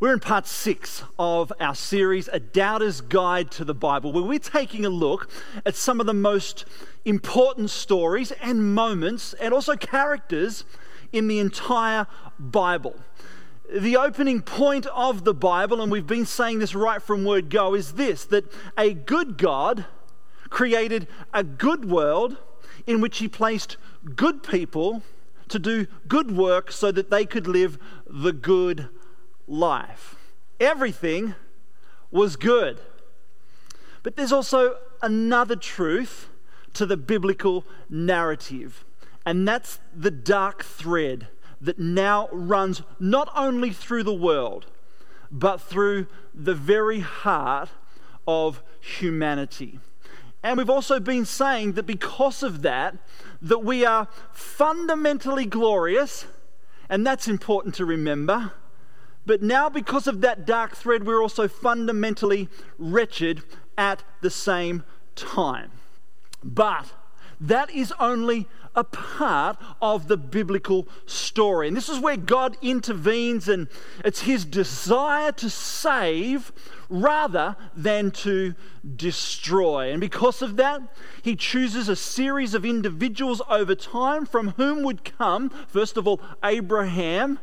We're in part six of our series, A Doubter's Guide to the Bible, where we're taking a look at some of the most important stories and moments and also characters in the entire Bible. The opening point of the Bible, and we've been saying this right from word go, is this that a good God created a good world in which he placed good people to do good work so that they could live the good life. Everything was good. But there's also another truth to the biblical narrative, and that's the dark thread that now runs not only through the world, but through the very heart of humanity. And we've also been saying that because of that, that we are fundamentally glorious, and that's important to remember but now, because of that dark thread, we're also fundamentally wretched at the same time. But that is only a part of the biblical story. And this is where God intervenes, and it's his desire to save rather than to destroy. And because of that, he chooses a series of individuals over time from whom would come, first of all, Abraham.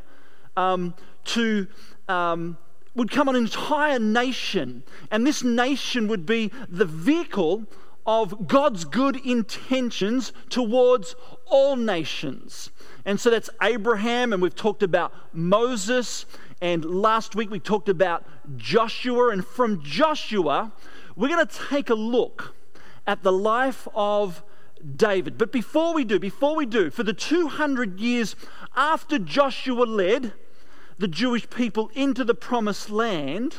Um, to um, would come an entire nation, and this nation would be the vehicle of God's good intentions towards all nations. And so that's Abraham, and we've talked about Moses, and last week we talked about Joshua. And from Joshua, we're going to take a look at the life of David. But before we do, before we do, for the 200 years after Joshua led, the Jewish people into the promised land,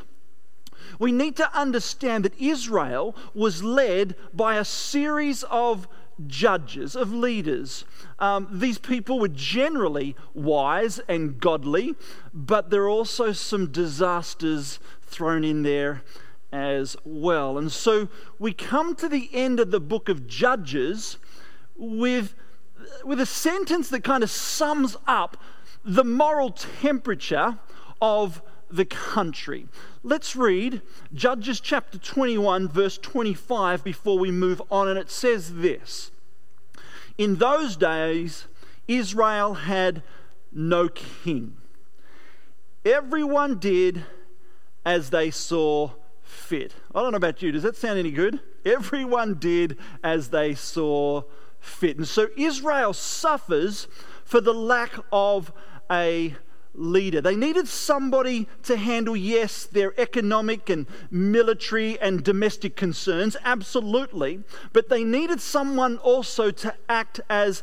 we need to understand that Israel was led by a series of judges, of leaders. Um, these people were generally wise and godly, but there are also some disasters thrown in there as well. And so we come to the end of the book of Judges with, with a sentence that kind of sums up the moral temperature of the country. Let's read Judges chapter 21, verse 25, before we move on. And it says this In those days, Israel had no king. Everyone did as they saw fit. I don't know about you. Does that sound any good? Everyone did as they saw fit. And so Israel suffers for the lack of a leader. They needed somebody to handle, yes, their economic and military and domestic concerns, absolutely, but they needed someone also to act as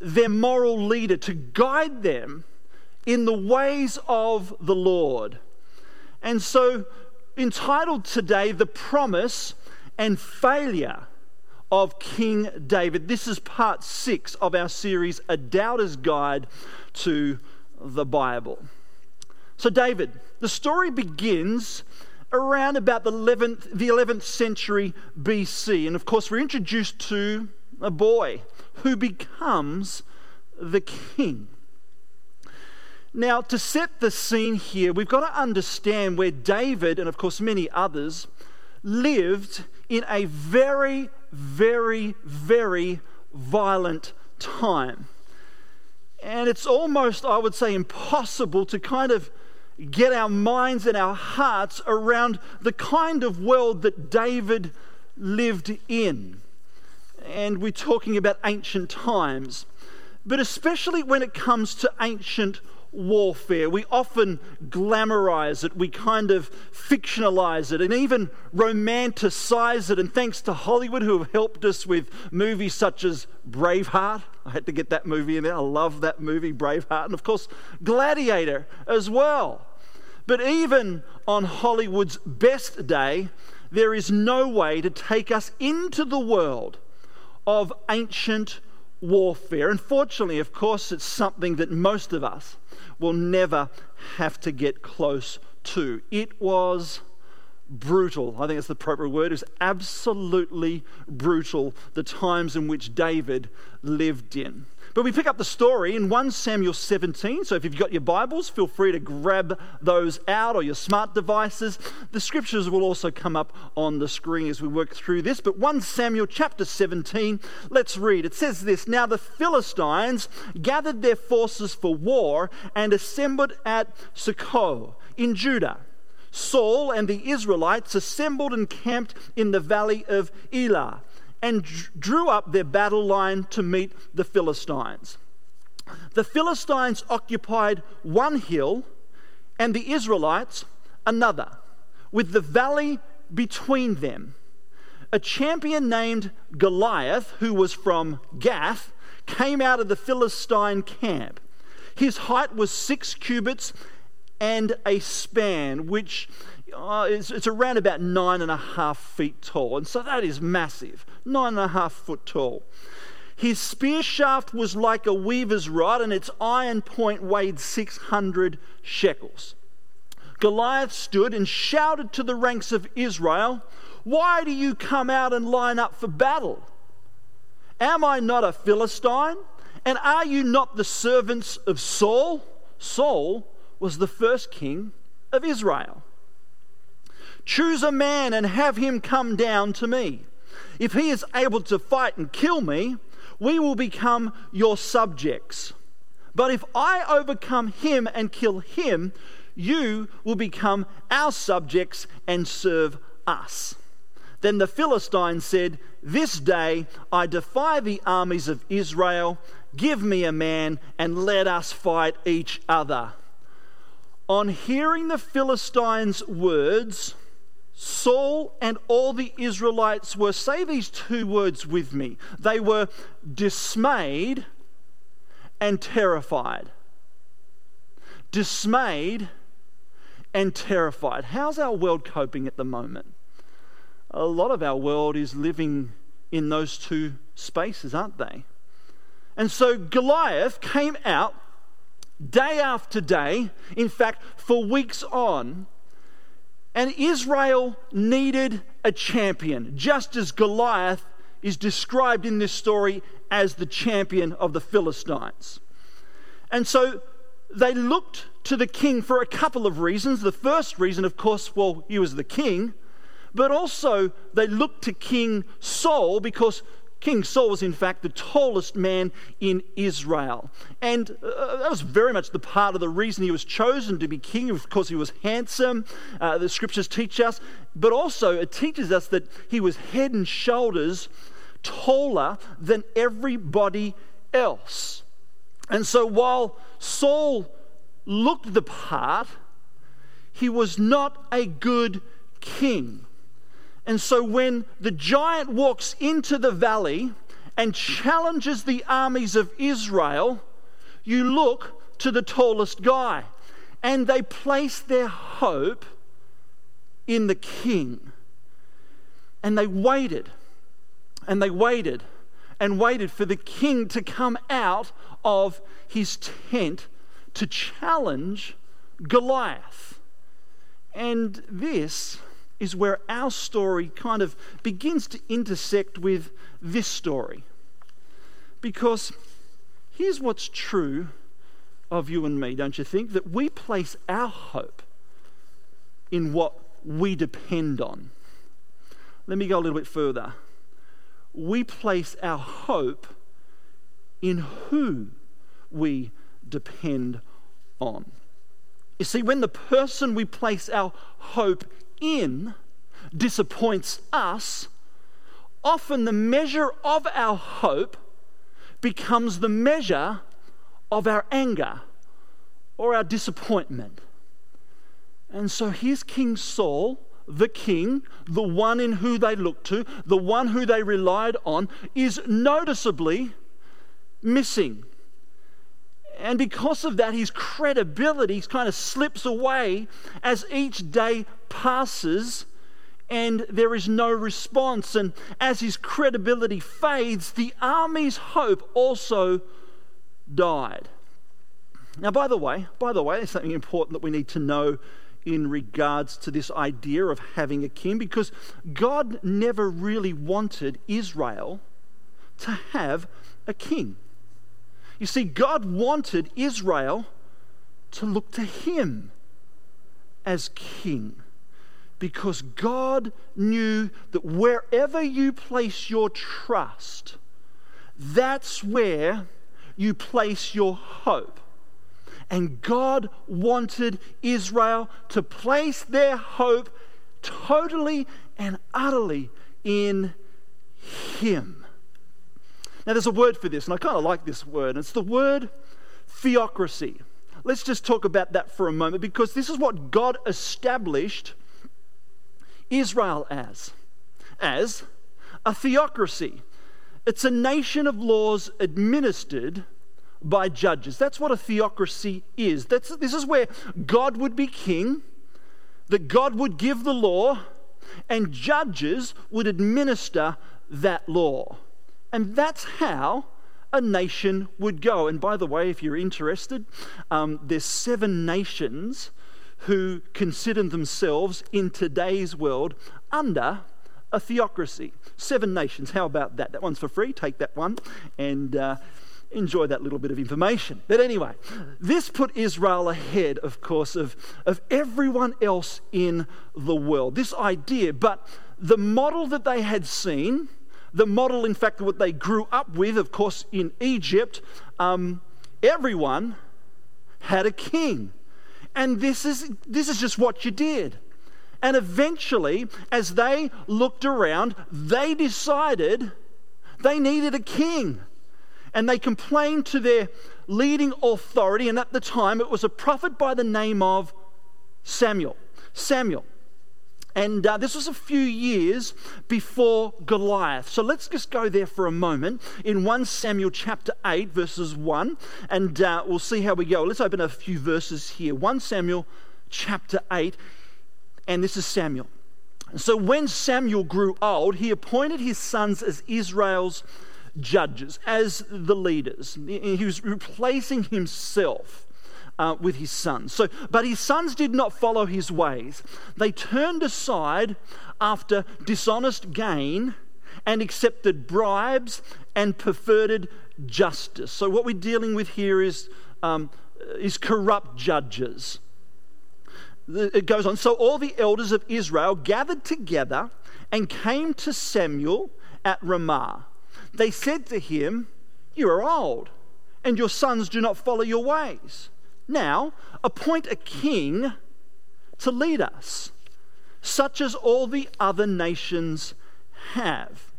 their moral leader, to guide them in the ways of the Lord. And so, entitled today, The Promise and Failure of King David. This is part six of our series, A Doubter's Guide to the Bible. So, David, the story begins around about the 11th, the 11th century BC. And of course, we're introduced to a boy who becomes the king. Now, to set the scene here, we've got to understand where David, and of course many others, lived in a very, very, very violent time. And it's almost, I would say, impossible to kind of get our minds and our hearts around the kind of world that David lived in. And we're talking about ancient times. But especially when it comes to ancient warfare. We often glamorize it, we kind of fictionalize it, and even romanticize it. And thanks to Hollywood, who have helped us with movies such as Braveheart. I had to get that movie in there. I love that movie, Braveheart. And of course, Gladiator as well. But even on Hollywood's best day, there is no way to take us into the world of ancient warfare. Unfortunately, of course, it's something that most of us will never have to get close to. It was brutal. I think that's the proper word. It was absolutely brutal, the times in which David lived in. But we pick up the story in 1 Samuel 17. So if you've got your Bibles, feel free to grab those out or your smart devices. The scriptures will also come up on the screen as we work through this. But 1 Samuel chapter 17, let's read. It says this Now the Philistines gathered their forces for war and assembled at Socoh in Judah. Saul and the Israelites assembled and camped in the valley of Elah and drew up their battle line to meet the Philistines. The Philistines occupied one hill and the Israelites another, with the valley between them. A champion named Goliath, who was from Gath, came out of the Philistine camp. His height was six cubits and a span, which uh, is, it's around about nine and a half feet tall. And so that is massive, nine and a half foot tall. His spear shaft was like a weaver's rod, and its iron point weighed 600 shekels. Goliath stood and shouted to the ranks of Israel, Why do you come out and line up for battle? Am I not a Philistine? And are you not the servants of Saul? Saul was the first king of Israel. Choose a man and have him come down to me. If he is able to fight and kill me, we will become your subjects. But if I overcome him and kill him, you will become our subjects and serve us. Then the Philistine said, This day I defy the armies of Israel. Give me a man and let us fight each other. On hearing the Philistines' words, Saul and all the Israelites were, say these two words with me, they were dismayed and terrified. Dismayed and terrified. How's our world coping at the moment? A lot of our world is living in those two spaces, aren't they? And so Goliath came out day after day, in fact, for weeks on. And Israel needed a champion, just as Goliath is described in this story as the champion of the Philistines. And so they looked to the king for a couple of reasons. The first reason, of course, well, he was the king, but also they looked to King Saul because King Saul was, in fact, the tallest man in Israel. And uh, that was very much the part of the reason he was chosen to be king, of course, he was handsome, uh, the scriptures teach us, but also it teaches us that he was head and shoulders taller than everybody else. And so while Saul looked the part, he was not a good king. And so when the giant walks into the valley and challenges the armies of Israel, you look to the tallest guy. And they place their hope in the king. And they waited and they waited and waited for the king to come out of his tent to challenge Goliath. And this is where our story kind of begins to intersect with this story. Because here's what's true of you and me, don't you think? That we place our hope in what we depend on. Let me go a little bit further. We place our hope in who we depend on. You see, when the person we place our hope in disappoints us, often the measure of our hope becomes the measure of our anger or our disappointment. And so here's King Saul, the king, the one in who they looked to, the one who they relied on, is noticeably missing. And because of that, his credibility kind of slips away as each day passes and there is no response. And as his credibility fades, the army's hope also died. Now, by the way, by the way, there's something important that we need to know in regards to this idea of having a king because God never really wanted Israel to have a king. You see, God wanted Israel to look to Him as king because God knew that wherever you place your trust, that's where you place your hope. And God wanted Israel to place their hope totally and utterly in Him. Now, there's a word for this, and I kind of like this word. It's the word theocracy. Let's just talk about that for a moment because this is what God established Israel as as a theocracy. It's a nation of laws administered by judges. That's what a theocracy is. That's, this is where God would be king, that God would give the law, and judges would administer that law. And that's how a nation would go. And by the way, if you're interested, um, there's seven nations who consider themselves in today's world under a theocracy. Seven nations. How about that? That one's for free. Take that one and uh, enjoy that little bit of information. But anyway, this put Israel ahead, of course, of, of everyone else in the world. This idea, but the model that they had seen, the model, in fact, what they grew up with, of course, in Egypt, um, everyone had a king. And this is, this is just what you did. And eventually, as they looked around, they decided they needed a king. And they complained to their leading authority, and at the time it was a prophet by the name of Samuel. Samuel. And uh, this was a few years before Goliath. So let's just go there for a moment in 1 Samuel chapter 8, verses 1, and uh, we'll see how we go. Let's open a few verses here. 1 Samuel chapter 8, and this is Samuel. So when Samuel grew old, he appointed his sons as Israel's judges, as the leaders. He was replacing himself uh, with his sons. So, but his sons did not follow his ways. They turned aside after dishonest gain and accepted bribes and perverted justice. So, what we're dealing with here is, um, is corrupt judges. It goes on. So, all the elders of Israel gathered together and came to Samuel at Ramah. They said to him, You are old, and your sons do not follow your ways. Now, appoint a king to lead us, such as all the other nations have.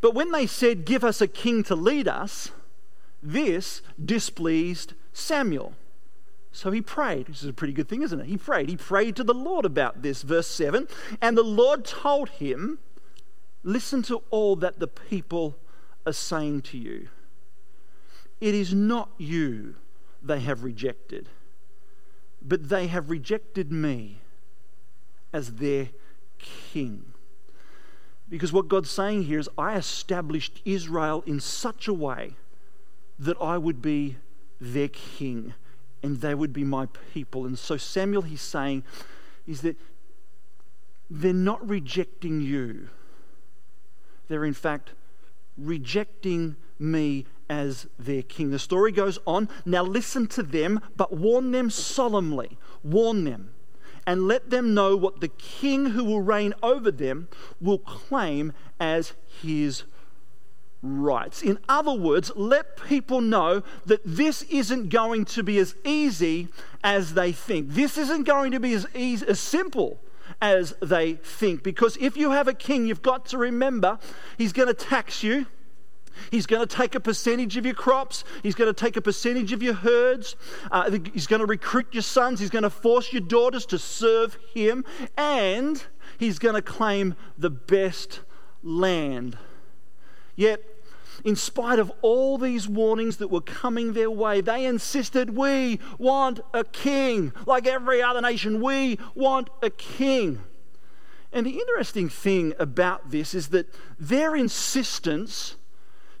But when they said, Give us a king to lead us, this displeased Samuel. So he prayed, which is a pretty good thing, isn't it? He prayed. He prayed to the Lord about this. Verse 7 And the Lord told him, Listen to all that the people are saying to you. It is not you they have rejected, but they have rejected me as their king. Because what God's saying here is, I established Israel in such a way that I would be their king and they would be my people. And so, Samuel, he's saying, is that they're not rejecting you, they're in fact rejecting me as their king. The story goes on. Now listen to them, but warn them solemnly. Warn them. And let them know what the king who will reign over them will claim as his rights. In other words, let people know that this isn't going to be as easy as they think. This isn't going to be as easy, as simple as they think. Because if you have a king, you've got to remember he's going to tax you. He's going to take a percentage of your crops. He's going to take a percentage of your herds. Uh, he's going to recruit your sons. He's going to force your daughters to serve him. And he's going to claim the best land. Yet, in spite of all these warnings that were coming their way, they insisted, We want a king. Like every other nation, we want a king. And the interesting thing about this is that their insistence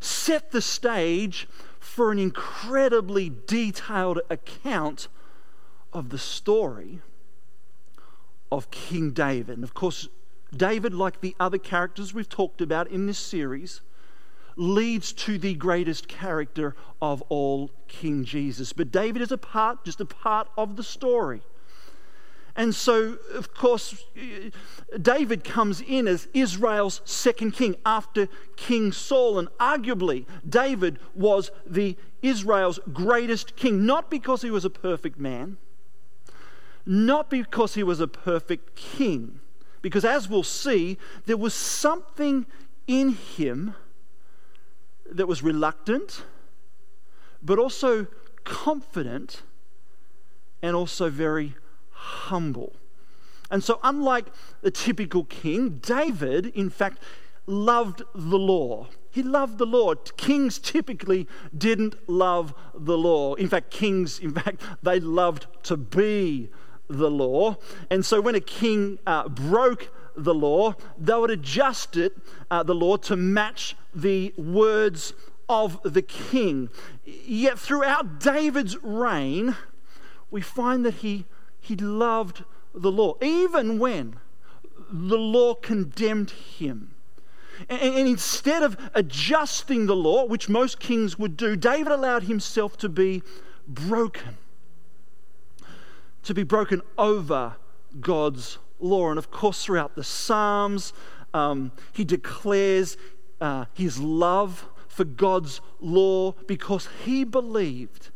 set the stage for an incredibly detailed account of the story of King David. And of course, David, like the other characters we've talked about in this series, leads to the greatest character of all, King Jesus. But David is a part, just a part of the story. And so, of course, David comes in as Israel's second king after King Saul. And arguably, David was the Israel's greatest king, not because he was a perfect man, not because he was a perfect king, because as we'll see, there was something in him that was reluctant, but also confident and also very humble. And so, unlike the typical king, David, in fact, loved the law. He loved the law. Kings typically didn't love the law. In fact, kings, in fact, they loved to be the law. And so when a king uh, broke the law, they would adjust it, uh, the law, to match the words of the king. Yet throughout David's reign, we find that he, he loved the law, even when the law condemned him. And, instead of adjusting the law, which most kings would do, David allowed himself to be broken, to be broken over God's law. And of course, throughout the Psalms, um, he declares uh, his love for God's law because he believed,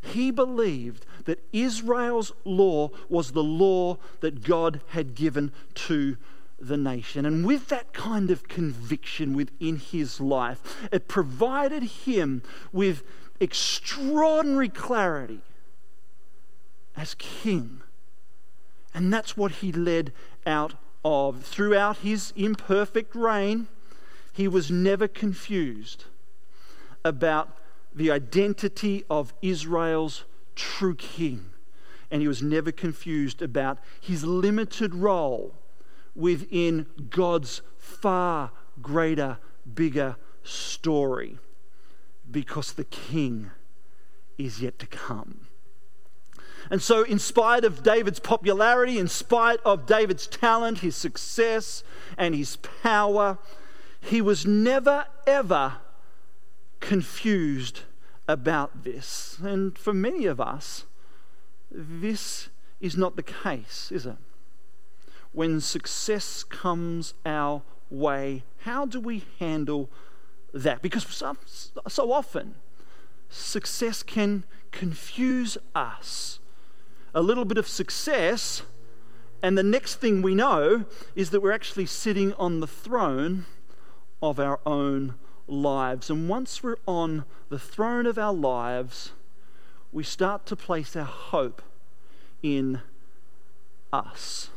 he believed that Israel's law was the law that God had given to the nation. And with that kind of conviction within his life, it provided him with extraordinary clarity as king and that's what he led out of. Throughout his imperfect reign, he was never confused about the identity of Israel's true king. And he was never confused about his limited role within God's far greater, bigger story. Because the king is yet to come. And so, in spite of David's popularity, in spite of David's talent, his success, and his power, he was never, ever confused about this. And for many of us, this is not the case, is it? When success comes our way, how do we handle that? Because so, so often, success can confuse us a little bit of success, and the next thing we know is that we're actually sitting on the throne of our own lives. And once we're on the throne of our lives, we start to place our hope in us.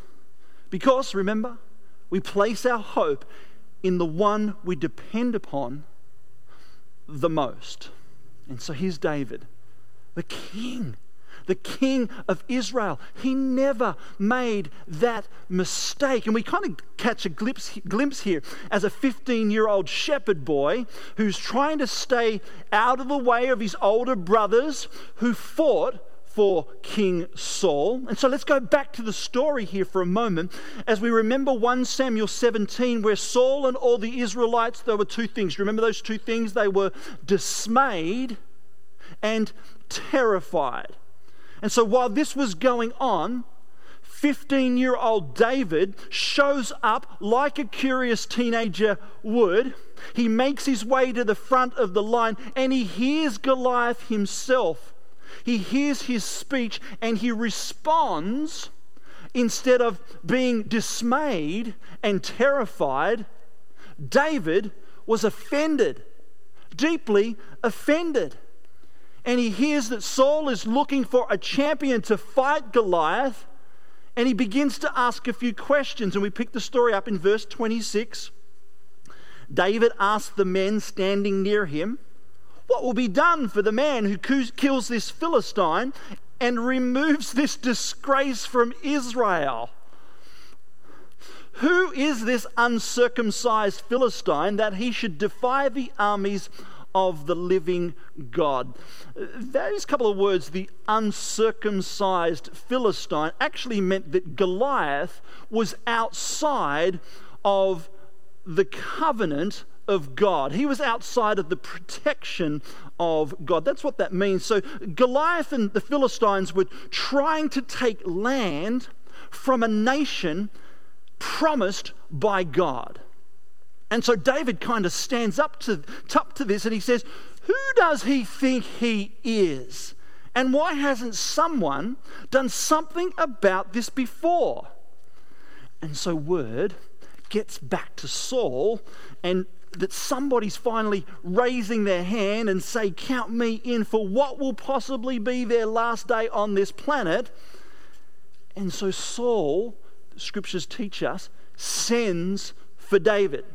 Because, remember, we place our hope in the one we depend upon the most. And so here's David, the king the king of Israel. He never made that mistake. And we kind of catch a glimpse, glimpse here as a 15 year old shepherd boy who's trying to stay out of the way of his older brothers who fought for King Saul. And so let's go back to the story here for a moment as we remember 1 Samuel 17, where Saul and all the Israelites, there were two things. Remember those two things? They were dismayed and terrified. And so while this was going on, 15 year old David shows up like a curious teenager would. He makes his way to the front of the line and he hears Goliath himself. He hears his speech and he responds instead of being dismayed and terrified. David was offended, deeply offended and he hears that Saul is looking for a champion to fight Goliath, and he begins to ask a few questions. And we pick the story up in verse 26. David asked the men standing near him, What will be done for the man who kills this Philistine and removes this disgrace from Israel? Who is this uncircumcised Philistine that he should defy the armies of the living God. Those couple of words, the uncircumcised Philistine, actually meant that Goliath was outside of the covenant of God. He was outside of the protection of God. That's what that means. So Goliath and the Philistines were trying to take land from a nation promised by God. And so David kind of stands up to, up to this and he says, Who does he think he is? And why hasn't someone done something about this before? And so word gets back to Saul, and that somebody's finally raising their hand and say, Count me in for what will possibly be their last day on this planet. And so Saul, the scriptures teach us, sends for David.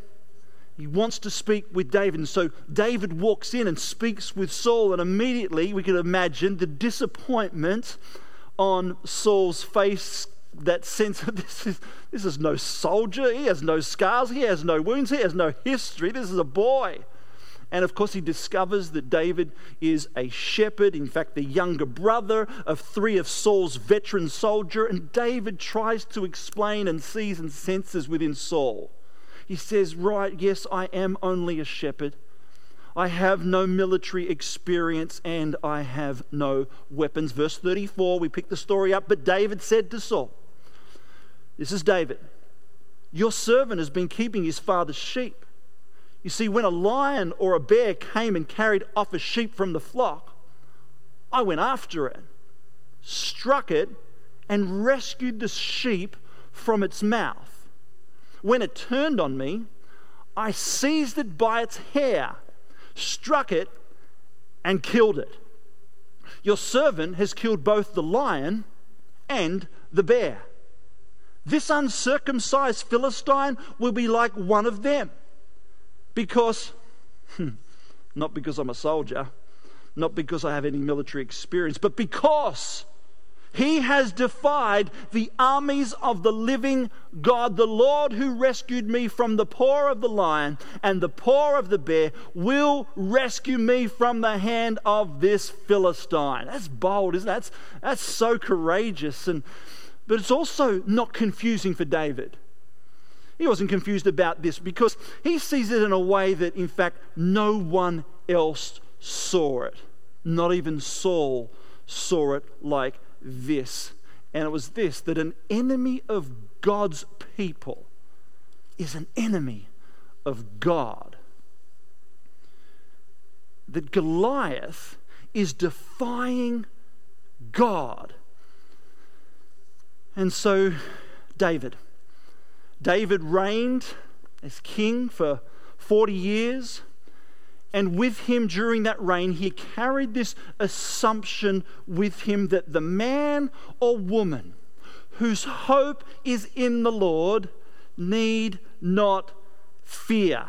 He wants to speak with David. And so David walks in and speaks with Saul, and immediately we can imagine the disappointment on Saul's face that sense of this is, this is no soldier. He has no scars. He has no wounds. He has no history. This is a boy. And of course, he discovers that David is a shepherd, in fact, the younger brother of three of Saul's veteran soldiers. And David tries to explain and sees and senses within Saul. He says, Right, yes, I am only a shepherd. I have no military experience and I have no weapons. Verse 34, we pick the story up. But David said to Saul, this is David. Your servant has been keeping his father's sheep. You see, when a lion or a bear came and carried off a sheep from the flock, I went after it, struck it, and rescued the sheep from its mouth. When it turned on me, I seized it by its hair, struck it, and killed it. Your servant has killed both the lion and the bear. This uncircumcised Philistine will be like one of them. Because, hmm, not because I'm a soldier, not because I have any military experience, but because he has defied the armies of the living God. The Lord who rescued me from the paw of the lion and the paw of the bear will rescue me from the hand of this Philistine. That's bold, isn't it? That's, that's so courageous. And but it's also not confusing for David. He wasn't confused about this because he sees it in a way that, in fact, no one else saw it. Not even Saul saw it like this. And it was this that an enemy of God's people is an enemy of God. That Goliath is defying God and so, David. David reigned as king for 40 years. And with him during that reign, he carried this assumption with him that the man or woman whose hope is in the Lord need not fear,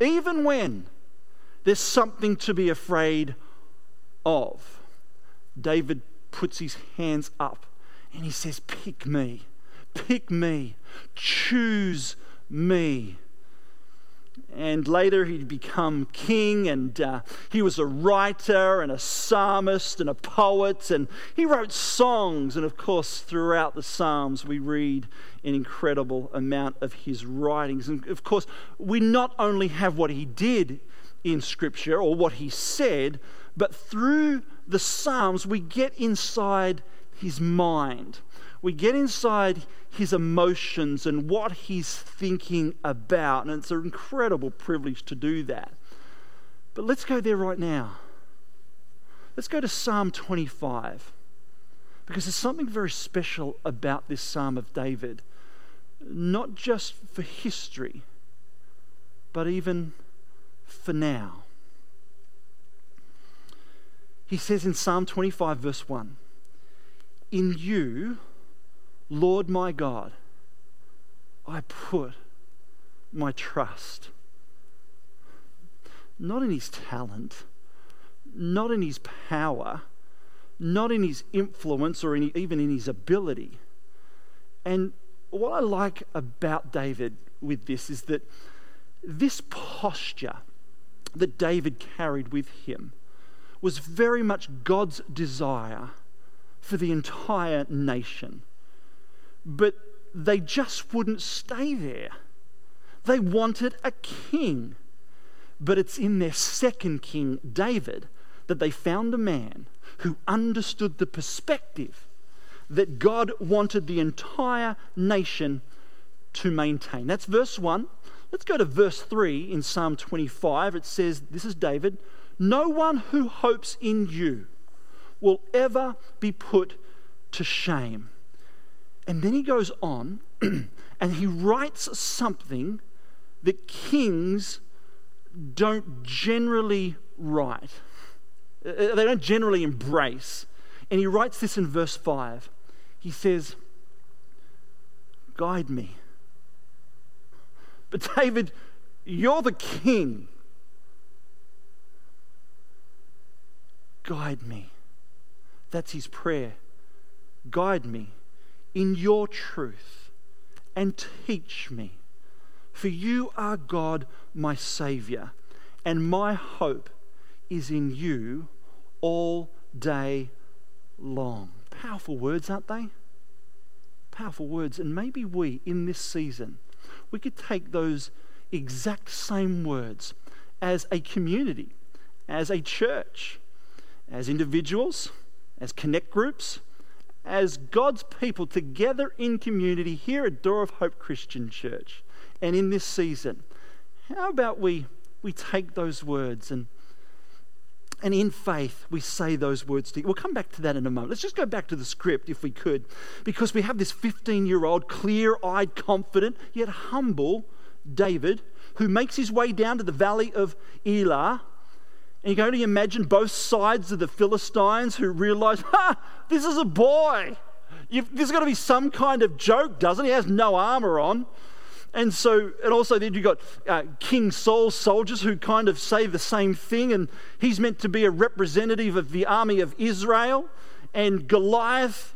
even when there's something to be afraid of. David puts his hands up and he says, Pick me, pick me, choose me. And later he'd become king, and uh, he was a writer and a psalmist and a poet, and he wrote songs. And of course, throughout the Psalms, we read an incredible amount of his writings. And of course, we not only have what he did in Scripture or what he said, but through the Psalms, we get inside his mind. We get inside his emotions and what he's thinking about. And it's an incredible privilege to do that. But let's go there right now. Let's go to Psalm 25. Because there's something very special about this Psalm of David, not just for history, but even for now. He says in Psalm 25, verse 1 in you, Lord my God, I put my trust. Not in his talent, not in his power, not in his influence or in, even in his ability. And what I like about David with this is that this posture that David carried with him was very much God's desire for the entire nation. But they just wouldn't stay there. They wanted a king. But it's in their second king, David, that they found a man who understood the perspective that God wanted the entire nation to maintain. That's verse 1. Let's go to verse 3 in Psalm 25. It says, This is David, no one who hopes in you will ever be put to shame. And then he goes on and he writes something that kings don't generally write, uh, they don't generally embrace. And he writes this in verse 5. He says, Guide me. But David, you're the king. Guide me. That's his prayer. Guide me in your truth and teach me. For you are God, my Saviour, and my hope is in you all day long. Powerful words, aren't they? Powerful words. And maybe we, in this season, we could take those exact same words as a community, as a church, as individuals, as connect groups, as God's people together in community here at Door of Hope Christian Church and in this season. How about we, we take those words and, and in faith we say those words to you? We'll come back to that in a moment. Let's just go back to the script if we could, because we have this 15 year old, clear eyed, confident, yet humble David who makes his way down to the valley of Elah and you can only imagine both sides of the Philistines who realize, ha, this is a boy. You've, there's got to be some kind of joke, doesn't he? He has no armor on. And so, and also then you've got uh, King Saul's soldiers who kind of say the same thing, and he's meant to be a representative of the army of Israel. And Goliath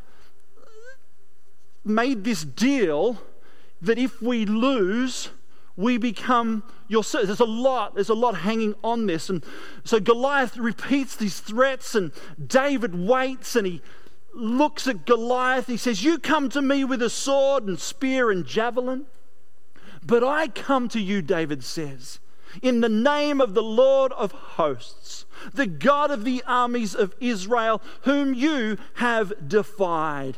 made this deal that if we lose, we become your servants. There's a lot, there's a lot hanging on this. And so Goliath repeats these threats, and David waits and he looks at Goliath. He says, You come to me with a sword and spear and javelin, but I come to you, David says, in the name of the Lord of hosts, the God of the armies of Israel, whom you have defied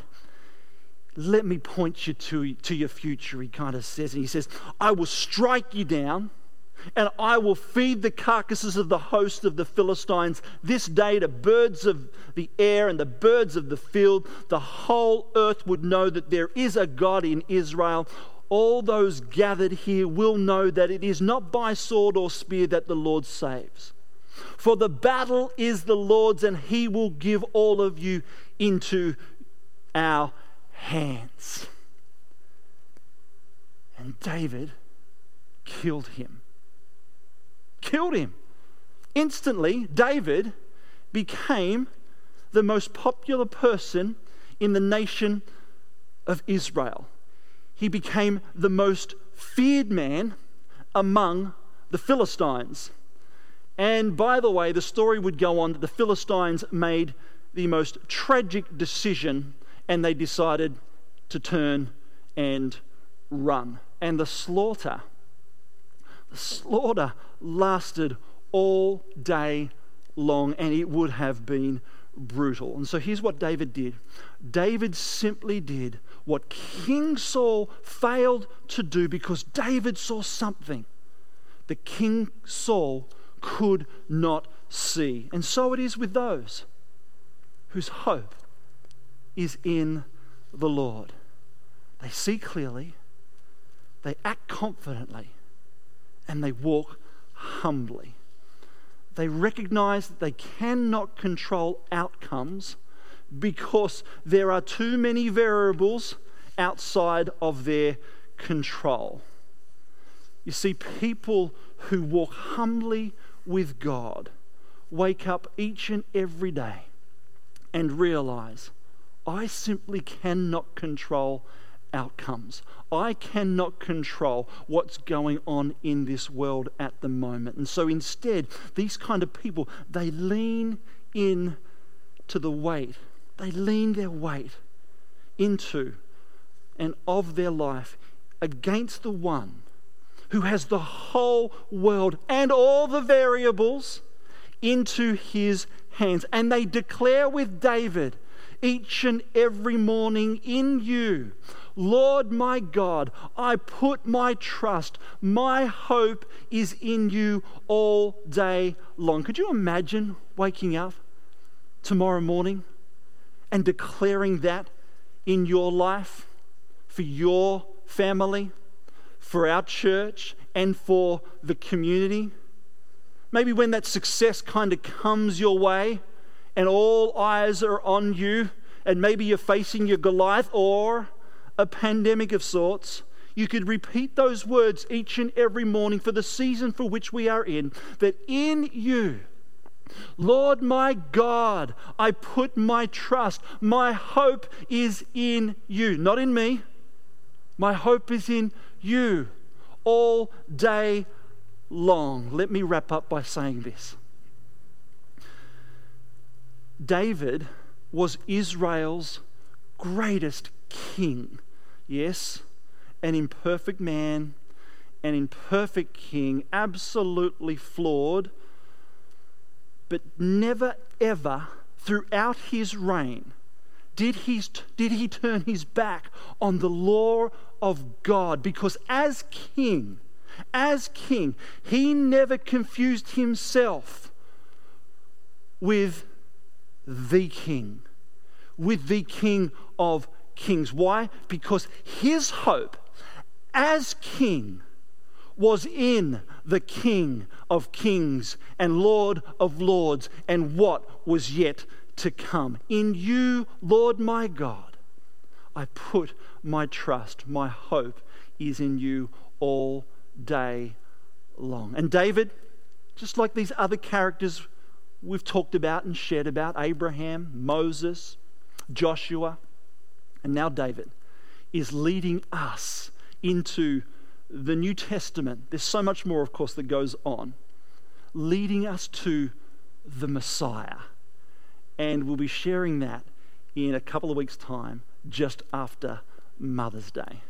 let me point you to, to your future, he kind of says. And he says, I will strike you down and I will feed the carcasses of the host of the Philistines this day to birds of the air and the birds of the field. The whole earth would know that there is a God in Israel. All those gathered here will know that it is not by sword or spear that the Lord saves. For the battle is the Lord's, and he will give all of you into our hands. And David killed him. Killed him. Instantly, David became the most popular person in the nation of Israel. He became the most feared man among the Philistines. And by the way, the story would go on that the Philistines made the most tragic decision and they decided to turn and run. And the slaughter, the slaughter lasted all day long, and it would have been brutal. And so here's what David did David simply did what King Saul failed to do because David saw something that King Saul could not see. And so it is with those whose hope is in the Lord. They see clearly, they act confidently, and they walk humbly. They recognize that they cannot control outcomes because there are too many variables outside of their control. You see, people who walk humbly with God wake up each and every day and realize I simply cannot control outcomes. I cannot control what's going on in this world at the moment. And so instead, these kind of people, they lean in to the weight. They lean their weight into and of their life against the one who has the whole world and all the variables into his hands. And they declare with David each and every morning in you. Lord my God, I put my trust, my hope is in you all day long. Could you imagine waking up tomorrow morning and declaring that in your life, for your family, for our church, and for the community? Maybe when that success kind of comes your way and all eyes are on you, and maybe you're facing your Goliath or a pandemic of sorts, you could repeat those words each and every morning for the season for which we are in that in you, Lord my God, I put my trust, my hope is in you, not in me. My hope is in you all day long. Let me wrap up by saying this David was Israel's greatest king. Yes, an imperfect man, an imperfect king, absolutely flawed, but never ever throughout his reign did he, did he turn his back on the law of God because as king, as king, he never confused himself with the king, with the king of kings. Why? Because his hope as king was in the King of kings and Lord of lords and what was yet to come. In you, Lord my God, I put my trust, my hope is in you all day long. And David, just like these other characters we've talked about and shared about Abraham, Moses, Joshua, and now David is leading us into the New Testament. There's so much more, of course, that goes on, leading us to the Messiah. And we'll be sharing that in a couple of weeks' time, just after Mother's Day.